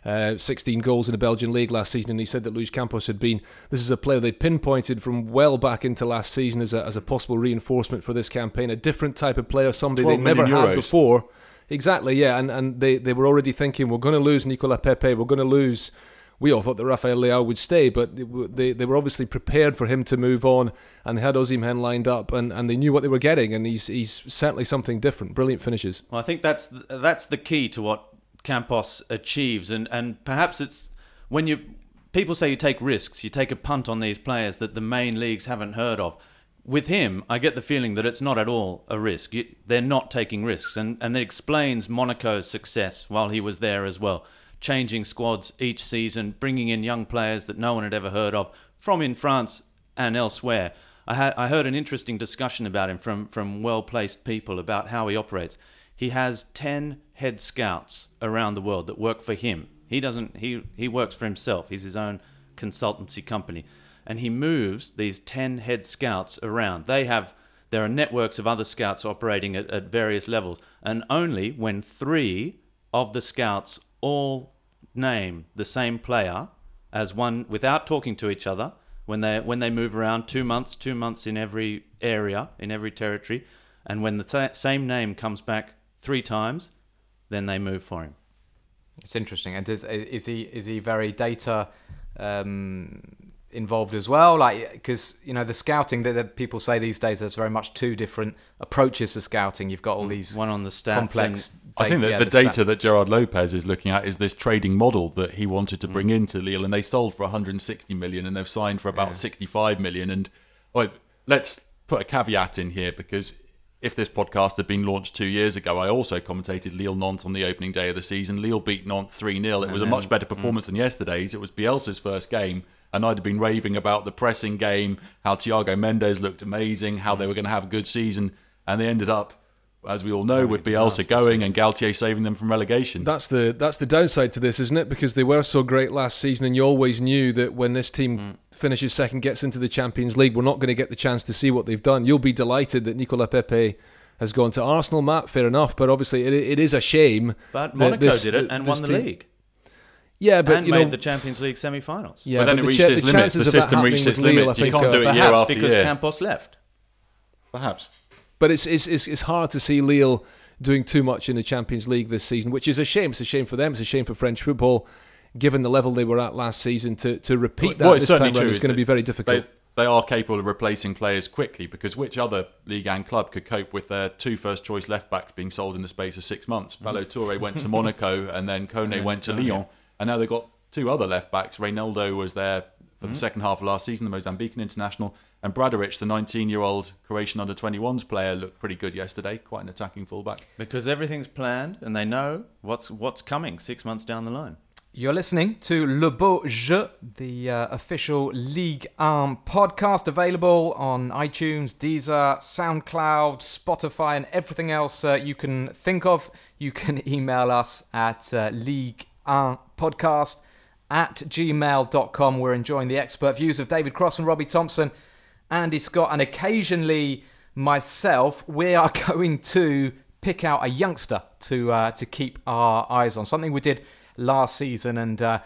Uh, 16 goals in the Belgian league last season, and he said that Luis Campos had been. This is a player they pinpointed from well back into last season as a, as a possible reinforcement for this campaign. A different type of player, somebody they never million had euros. before. Exactly, yeah, and and they, they were already thinking we're going to lose Nicola Pepe, we're going to lose. We all thought that Rafael Leao would stay, but they, they they were obviously prepared for him to move on, and they had Osimhen lined up, and, and they knew what they were getting, and he's he's certainly something different. Brilliant finishes. Well, I think that's that's the key to what Campos achieves, and and perhaps it's when you people say you take risks, you take a punt on these players that the main leagues haven't heard of. With him, I get the feeling that it's not at all a risk. You, they're not taking risks, and and it explains Monaco's success while he was there as well. Changing squads each season, bringing in young players that no one had ever heard of from in France and elsewhere. I had I heard an interesting discussion about him from from well placed people about how he operates. He has ten head scouts around the world that work for him. He doesn't he he works for himself. He's his own consultancy company. And he moves these ten head scouts around. They have there are networks of other scouts operating at, at various levels. And only when three of the scouts all name the same player as one without talking to each other when they when they move around two months two months in every area in every territory and when the sa- same name comes back three times then they move for him It's interesting. And is is he is he very data um, involved as well? Like because you know the scouting that, that people say these days there's very much two different approaches to scouting. You've got all these one on the stats complex. I think that yeah, the, data stats. that Gerard Lopez is looking at is this trading model that he wanted to bring into Lille, and they sold for 160 million, and they've signed for about 65 million. And well, let's put a caveat in here because if this podcast had been launched two years ago, I also commentated Lille Nantes on the opening day of the season. Lille beat Nantes 3 0. It was a much better performance than yesterday's. It was Bielsa's first game, and I'd have been raving about the pressing game, how Thiago Mendes looked amazing, how they were going to have a good season, and they ended up, as we all know, with Bielsa going and Galtier saving them from relegation. That's the that's the downside to this, isn't it? Because they were so great last season, and you always knew that when this team finishes second, gets into the Champions League, we're not going to get the chance to see what they've done. You'll be delighted that Nicola Pepe has gone to Arsenal, Matt. Fair enough, but obviously it, it is a shame. but Monaco this- did it and won the team- league Yeah, but and you made know, the Champions League semi-finals yeah, but then but it the reached cha- its the limits. The chances of that system reached happening its with Lille, limit. You think, can't do are- it uh, year perhaps after because year. Campos left Perhaps. But it's, it's it's it's hard to see Lille doing too much in the Champions League this season, which is a shame. It's a shame for them. It's a shame for French football, given the level they were at last season. To to repeat that What is this time certainly around true is is going to be very difficult. They, they are capable of replacing players quickly because which other league and club could cope with their two first choice left backs being sold in the space of six months? Mm-hmm. Toure went to Monaco and then Kone went to Lyon, and now they've got two other left backs. Reinildo was there for the second half of last season, the Mozambican international. And Bradaric, the 19 year old Croatian under 21s player, looked pretty good yesterday, quite an attacking fullback. Because everything's planned and they know what's what's coming six months down the line. You're listening to Le Beau Jeu, the uh, official Ligue 1 podcast, available on iTunes, Deezer, SoundCloud, Spotify, and everything else uh, you can think of. You can email us at uh, Ligue 1 Podcast at gmail.com. We're enjoying the expert views of David Cross and Robbie Thompson, Andy Scott, and occasionally myself. We are going to pick out a youngster to uh, to keep our eyes on. Something we did last season, and uh,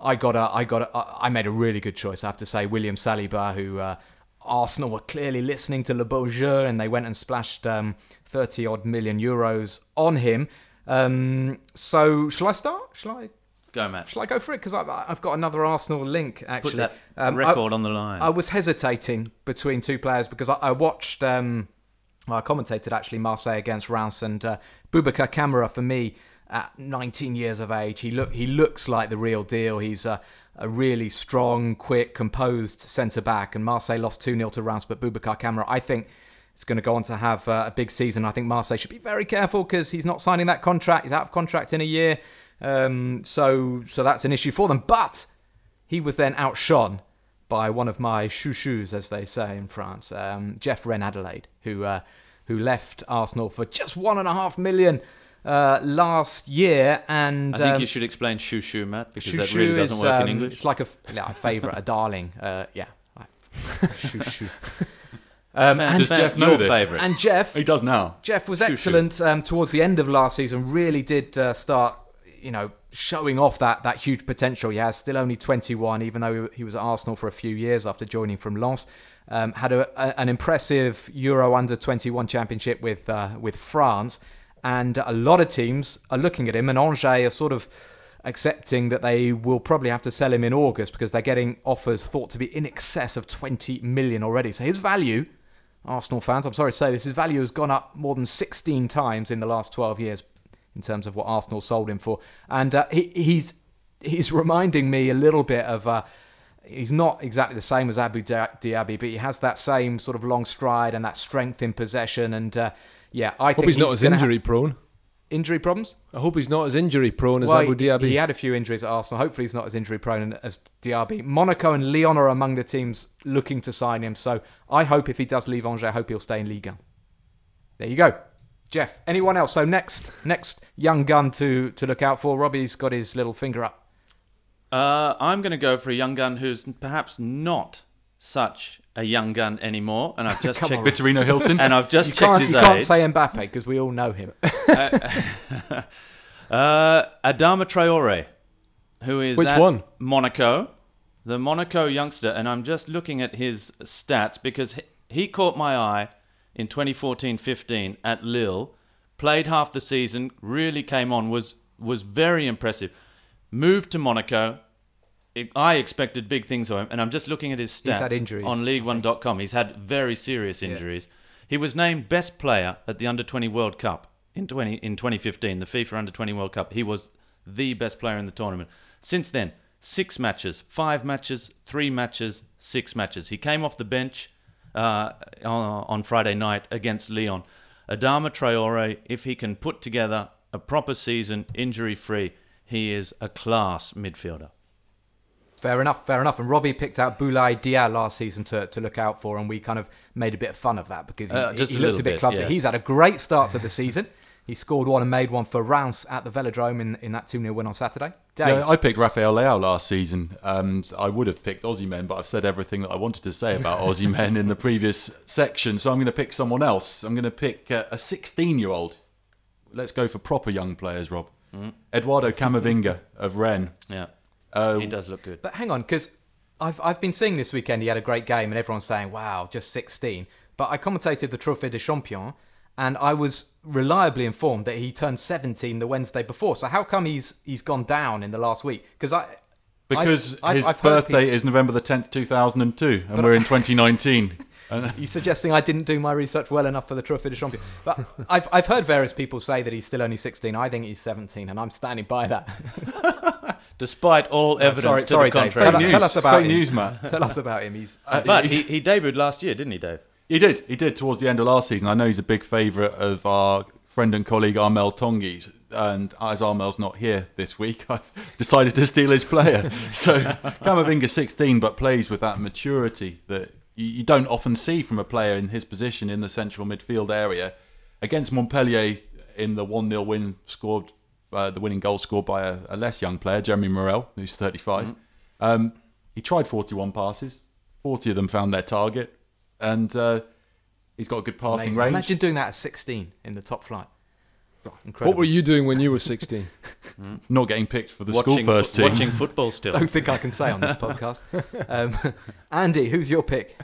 I got a, I got a, I made a really good choice. I have to say, William Saliba, who uh, Arsenal were clearly listening to Le Beau Jeu, and they went and splashed um, thirty odd million euros on him. Um, so, shall I start? Shall I? Go, Matt. Shall I go for it? Because I've got another Arsenal link actually. Put that Um, record I- on the line. I was hesitating between two players because I, I watched. Um, I commentated actually Marseille against Reims and uh, Boubacar Kamara for me at 19 years of age. He look he looks like the real deal. He's a, a really strong, quick, composed centre back. And Marseille lost 2 0 to Reims, but Boubacar Kamara, I think. is going to go on to have uh, a big season. I think Marseille should be very careful because he's not signing that contract. He's out of contract in a year, um, so so that's an issue for them. But he was then outshone by one of my chouchous, as they say in France, um, Jeff Reine-Adélaïde, who uh, who left Arsenal for just one and a half million uh, last year. And I think um, you should explain shoo shoo, Matt, because that really doesn't is, work in um, English. It's like a, yeah, a favourite, a darling. Uh, yeah, like, chouchou. Um, and, Does Jeff know this? favourite. and Jeff, He does now. Jeff was Shoo-shoo. excellent um, towards the end of last season. Really did uh, start, you know, showing off that that huge potential he has. Still only 21, even though he was at Arsenal for a few years after joining from Lens. Um, had a, a, an impressive Euro Under 21 championship with uh, with France, and a lot of teams are looking at him. And Angers are sort of accepting that they will probably have to sell him in August because they're getting offers thought to be in excess of 20 million already. So his value Arsenal fans, I'm sorry to say this, his value has gone up more than 16 times in the last 12 years in terms of what Arsenal sold him for. And uh, he, he's he's reminding me a little bit of. Uh, he's not exactly the same as Abou Diaby, but he has that same sort of long stride and that strength in possession. And uh, yeah, I Hope think he's not as gonna ha- injury prone. injury problems. I hope he's not as injury prone as Well, Abu he- Dhabi. He had a few injuries at Arsenal. Hopefully, he's not as injury prone as Diaby. Monaco and Lyon are among the teams looking to sign him. So I hope if he does leave Angers, I hope he'll stay in Ligue 1. There you go. Jeff, anyone else? So next next young gun to, to look out for. Robbie's got his little finger up. Uh, I'm going to go for a young gun who's perhaps not such a young gun anymore, and I've just Come checked. on. Vitorino Hilton. And I've just You checked can't, his you can't say Mbappe because we all know him. Uh, Adama Traore, who is Which at one? Monaco, the Monaco youngster, and I'm just looking at his stats because he, he caught my eye in 2014-15 at Lille, played half the season, really came on, was was very impressive. Moved to Monaco. It- I expected big things of him, and I'm just looking at his stats He's had injuries, on Ligue1.com. He's had very serious injuries. He was named best player at the Under 20 World Cup in 20 in 2015, the FIFA Under 20 World Cup. He was the best player in the tournament. Since then, six matches, five matches, three matches, six matches. He came off the bench uh, on, on Friday night against Lyon. Adama Traore, if he can put together a proper season, injury free, he is a class midfielder. Fair enough, fair enough. And Robbie picked out Boulaye Dia last season to, to look out for, and we kind of made a bit of fun of that because he, Uh, just he a looked a bit, bit, clumsy. yes. He's had a great start to the season. He scored one and made one for Reims at the Velodrome in, in that 2 0 win on Saturday. Dave, Yeah, I picked Rafael Leao last season. Um, I would have picked Osimhen, but I've said everything that I wanted to say about Aussie men in the previous section, so I'm going to pick someone else. I'm going to pick uh, a 16 year old. Let's go for proper young players, Rob. Eduardo Camavinga of Rennes. Yeah, Uh, he does look good. But hang on, because I've I've been seeing this weekend he had a great game, and everyone's saying, "Wow, just 16." But I commentated the Trophée des Champions, and I was reliably informed that he turned 17 the Wednesday before. So how come he's he's gone down in the last week? Because I Because I've- his I've heard birthday is November the 10th, 2002, and we're in 2019. And- You suggesting I didn't do my research well enough for the Trophée de Champion? But I've I've heard various people say that he's still only 16. I think he's 17, and I'm standing by that. Despite all evidence sorry, to sorry, the Dave. contrary. Tell, Fake tell news. us about him. news, Matt. Tell us about him. He's Uh, But he's- he, he debuted last year, didn't he, Dave? He did. He did towards the end of last season. I know he's a big favourite of our friend and colleague Armel Tongi's. And as Armel's not here this week, I've decided to steal his player. So Camavinga 16, but plays with that maturity that you, don't often see from a player in his position in the central midfield area. Against Montpellier in the 1 0 win, scored uh, the winning goal scored by a, a less young player, Jeremy Morel, who's 35. Um, he tried 41 passes, 40 of them found their target, and uh, he's got a good passing amazing. range. Imagine doing that at 16 in the top flight. Incredible. What were you doing when you were 16? Not getting picked for the watching, school first team. watching football still. Don't think I can say on this podcast. Um, Andy, who's your pick?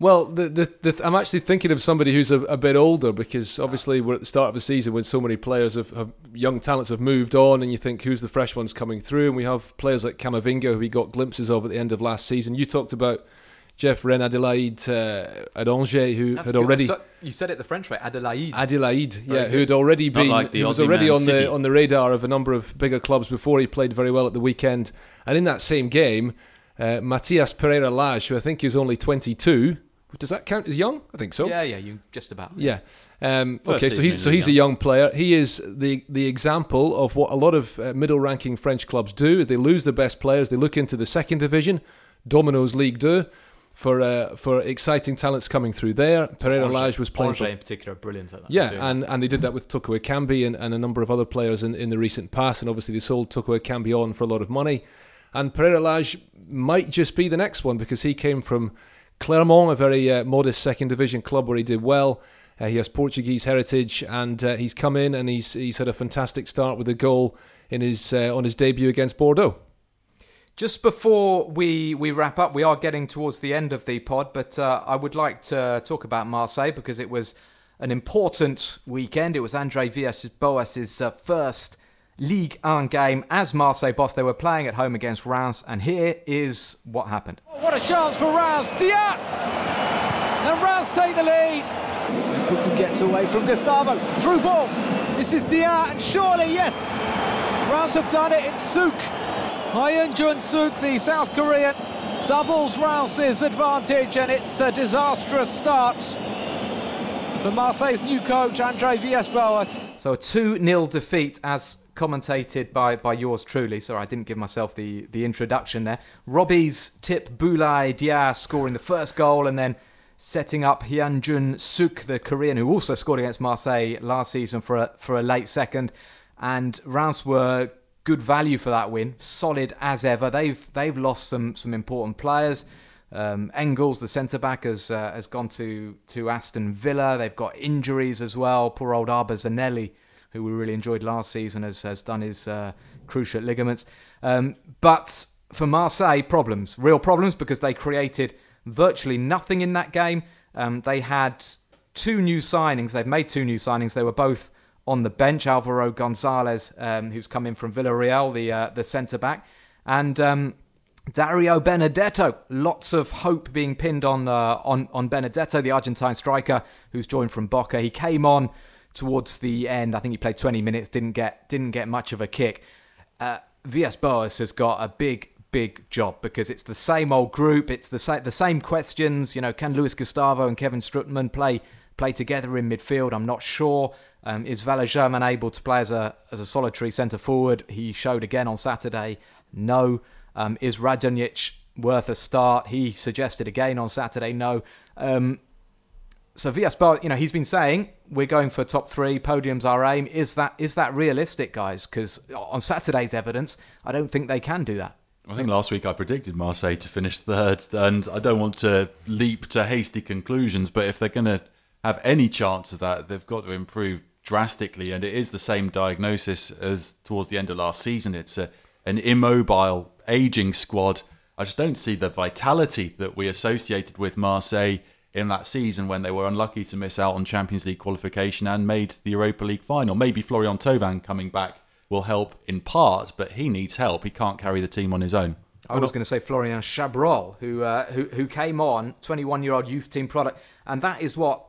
Well, the, the, the, I'm actually thinking of somebody who's a, a bit older because obviously we're at the start of the season when so many players have, have young talents have moved on, and you think who's the fresh ones coming through, and we have players like Camavinga who we got glimpses of at the end of last season. You talked about Jeff Reine-Adélaïde uh, at Angers who had already You said it the French way, Adelaide. Adelaide, Very yeah, good. who had already Not been like the he was already on City. the on the radar of a number of bigger clubs before he played very well at the weekend. And in that same game, uh, Mathias Pereira Lage, who I think is only 22, does that count as young? I think so. Yeah, yeah, you just about. Yeah. Um, okay, so season he, so Ligue he's a young player. He is the the example of what a lot of uh, middle-ranking French clubs do. They lose the best players. They look into the second division, Domino's League Two, for uh, for exciting talents coming through there. Pereira Lage was playing for in particular, brilliant at that. yeah, and, and they did that with Toko Ekambi and, and a number of other players in, in the recent past. And obviously, they sold Toko Ekambi on for a lot of money. And Pereira Lage might just be the next one because he came from Clermont, a very uh, modest second division club where he did well. Uh, he has Portuguese heritage, and uh, he's come in and he's he's had a fantastic start with a goal in his uh, on his debut against Bordeaux. Just before we, we wrap up, we are getting towards the end of the pod, but uh, I would like to talk about Marseille because it was an important weekend. It was Andre Villas-Boas' uh, first Ligue 1 game as Marseille boss. They were playing at home against Reims, and here is what happened. What a chance for Reims. Dia! And Reims take the lead. And Buku gets away from Gustavo. Through ball. This is Dia, and surely, yes, Reims have done it. It's Suk. Hyun Jun Suk, the South Korean, doubles Reims's advantage, and it's a disastrous start for Marseille's new coach, Andre Villas-Boas. So a 2 0 defeat as commentated by, by yours truly. Sorry, I didn't give myself the, the introduction there. Robbie's tip Boulaye Dia scoring the first goal and then setting up Hyunjun Suk, the Korean, who also scored against Marseille last season for a, for a late second. And Rouse were good value for that win, solid as ever. They've they've lost some some important players. Um, Engels, the centre back, has uh, has gone to to Aston Villa. They've got injuries as well. Poor old Arbër Zeneli, who we really enjoyed last season, has has done his uh, cruciate ligaments. Um, but for Marseille, problems, real problems, because they created virtually nothing in that game. Um, they had two new signings. They've made two new signings. They were both on the bench. Alvaro Gonzalez, um, who's coming from Villarreal, the uh, the centre back, and um, Dario Benedetto. Lots of hope being pinned on uh, on on Benedetto, the Argentine striker who's joined from Boca. He came on towards the end. I think he played 20 minutes. Didn't get didn't get much of a kick. Uh, Boas has got a big big job because it's the same old group. It's the same the same questions. You know, can Luis Gustavo and Kevin Strootman play play together in midfield? I'm not sure. Um, is Germain able to play as a as a solitary centre forward? He showed again on Saturday. No. Um, is Radonjic worth a start? He suggested again on Saturday. No. Um, so Villas-Boas, you know, he's been saying we're going for top three, podiums our aim. Is that is that realistic, guys? Because on Saturday's evidence, I don't think they can do that. I think last week I predicted Marseille to finish third, and I don't want to leap to hasty conclusions, but if they're going to have any chance of that, they've got to improve drastically. And it is the same diagnosis as towards the end of last season. It's a, an immobile, aging squad. I just don't see the vitality that we associated with Marseille in that season when they were unlucky to miss out on Champions League qualification and made the Europa League final. Maybe Florian Thauvin coming back will help in part, but he needs help. He can't carry the team on his own. I was going to say Florian Chabrolle, who uh, who who came on, 21 year old youth team product, and that is what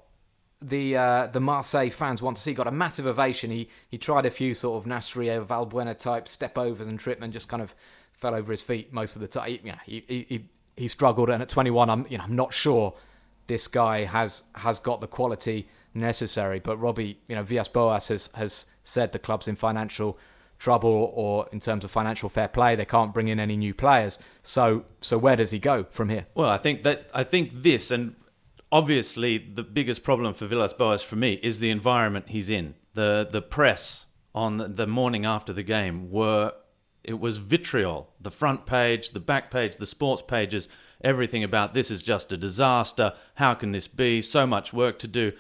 the uh, the Marseille fans want to see. Got a massive ovation. He he tried a few sort of Nasri Valbuena type step overs and trip and just kind of fell over his feet most of the time. He, yeah, he, he he struggled, and at 21, I'm you know I'm not sure this guy has has got the quality necessary. But Robbie, you know, Villas Boas has has said the club's in financial trouble or in terms of financial fair play they can't bring in any new players so so where does he go from here well i think that i think this and obviously the biggest problem for Villas Boas for me is the environment he's in. The the press on the morning after the game were it was vitriol. The front page, the back page, the sports pages, everything about this is just a disaster. How can this be? So much work to do.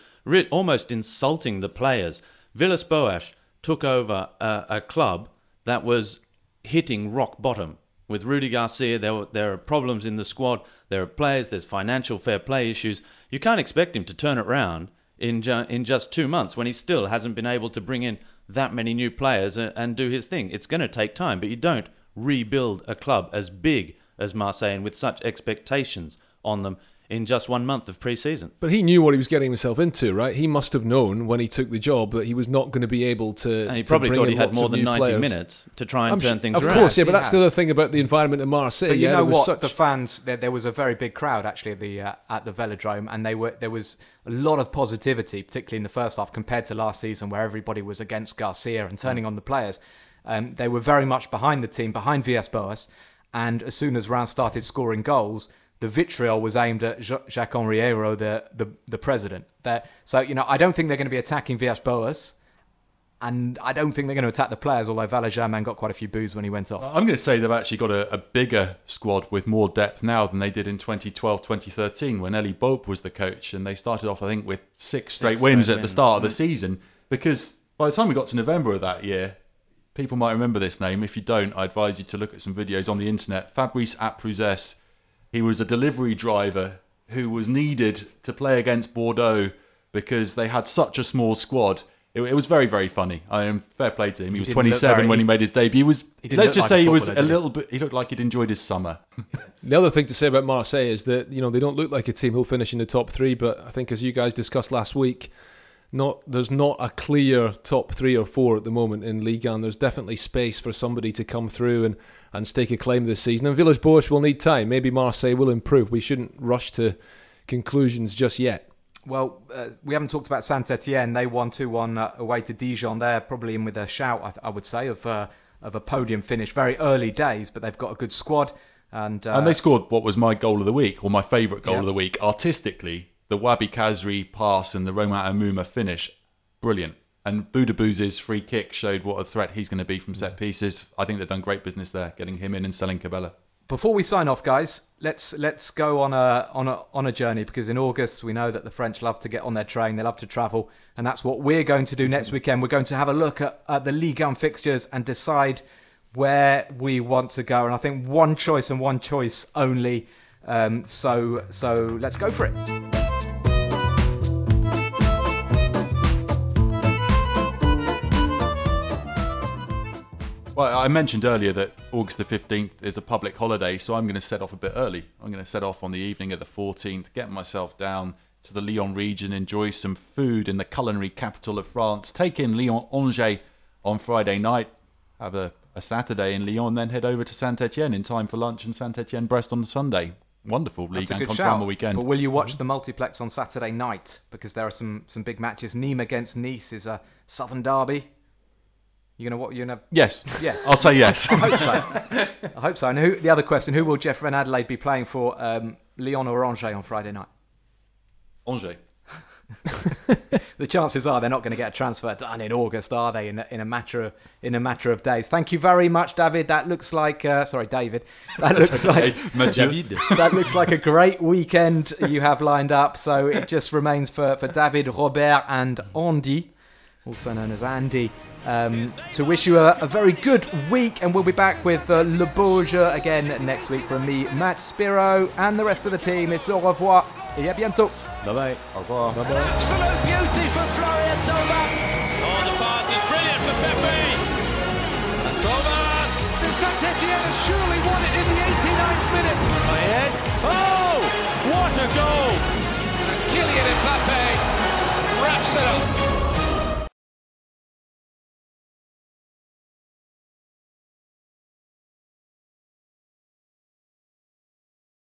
Almost insulting the players. Villas Boas took over a, a club that was hitting rock bottom with Rudy Garcia. There were, there are problems in the squad. There are players. There's financial fair play issues. You can't expect him to turn it around in ju- in just two months when he still hasn't been able to bring in that many new players and, and do his thing. It's going to take time, but you don't rebuild a club as big as Marseille and with such expectations on them in just one month of pre-season. But he knew what he was getting himself into, right? He must have known when he took the job that he was not going to be able to. And he probably thought he had more than ninety players. minutes to try and I'm turn sh- things of around. Of course, yeah. But He that's has. the other thing about the environment in Marseille. But you yeah, know what? Such, The fans there, there was a very big crowd actually at the uh, at the Velodrome, and they were there was a lot of positivity, particularly in the first half compared to last season, where everybody was against Garcia and turning on the players. Um, they were very much behind the team, behind Villas Boas, and as soon as Reims started scoring goals, the vitriol was aimed at Ja- Jacques Henri Eyraud, the, the the president. That so you know I don't think they're going to be attacking Villas Boas. And I don't think they're going to attack the players, although Valère Germain got quite a few boos when he went off. I'm going to say they've actually got a, a bigger squad with more depth now than they did in 2012 2013 when Élie Baup was the coach. And they started off, I think, with six straight Six wins straight at the start of the mm-hmm. season. Because by the time we got to November of that year, people might remember this name. If you don't, I advise you to look at some videos on the internet. Fabrice Apruzesse. He was a delivery driver who was needed to play against Bordeaux because they had such a small squad. It, it was very, very funny. I am fair play to him. He was 27 very- when he made his debut. He was. He let's just like say he was a little bit. He looked like he'd enjoyed his summer. The other thing to say about Marseille is that you know they don't look like a team who'll finish in the top three, but I think as you guys discussed last week, not there's not a clear top three or four at the moment in Ligue 1. There's definitely space for somebody to come through and, and stake a claim this season. And Villas Boas will need time. Maybe Marseille will improve. We shouldn't rush to conclusions just yet. Well, uh, we haven't talked about Saint Etienne. They won 2 1 uh, away to Dijon. They're probably in with a shout, I, th- I would say, of, uh, of a podium finish. Very early days, but they've got a good squad. And, uh, and they scored what was my goal of the week, or my favourite goal Yeah. of the week. Artistically, the Wahbi Khazri pass and the Romain Hamouma finish, brilliant. And Boudebouz's free kick showed what a threat he's going to be from set pieces. I think they've done great business there, getting him in and selling Cabella. before we sign off, guys, let's let's go on a on a on a journey because in August we know that the French love to get on their train, they love to travel, and that's what we're going to do next weekend. We're going to have a look at, at the Ligue 1 fixtures and decide where we want to go. And I think one choice and one choice only. Um, so so let's go for it. Well, I mentioned earlier that August the 15th is a public holiday, so I'm going to set off a bit early. I'm going to set off on the evening of the 14th, get myself down to the Lyon region, enjoy some food in the culinary capital of France, take in Lyon Angers on Friday night, have a, a Saturday in Lyon, then head over to Saint Etienne in time for lunch and Saint Etienne Brest on Sunday. Wonderful league and good confirm shout. the weekend. But will you watch the multiplex on Saturday night? Because there are some some big matches. Nîmes against Nice is a Southern derby. You're gonna what? You're gonna yes, Yes. I'll say yes. I hope so. I hope so. And who, the other question: Who will Jeff Reine-Adélaïde be playing for um, Lyon or Angers on Friday night? Angers. The chances are they're not going to get a transfer done in August, are they? In a, in a matter of in a matter of days. Thank you very much, David. That looks like uh, sorry, David. That looks okay. like Mathieu. that looks like a great weekend you have lined up. So it just remains for, for David, Robert, and Andy, also known as Andy, um, to wish you a, a, very good week, and we'll be back with uh, Le Beau Jeu again next week from me, Matt Spiro, and the rest of the team. It's au revoir et à bientôt. Bye bye. Au revoir. Bye bye. Absolute beauty for Florian Thauvin. Oh, the pass is brilliant for Pepe. And And Saint Etienne has surely won it in the 89th minute. Payet. Oh, what a goal! And Kylian Mbappe wraps it up.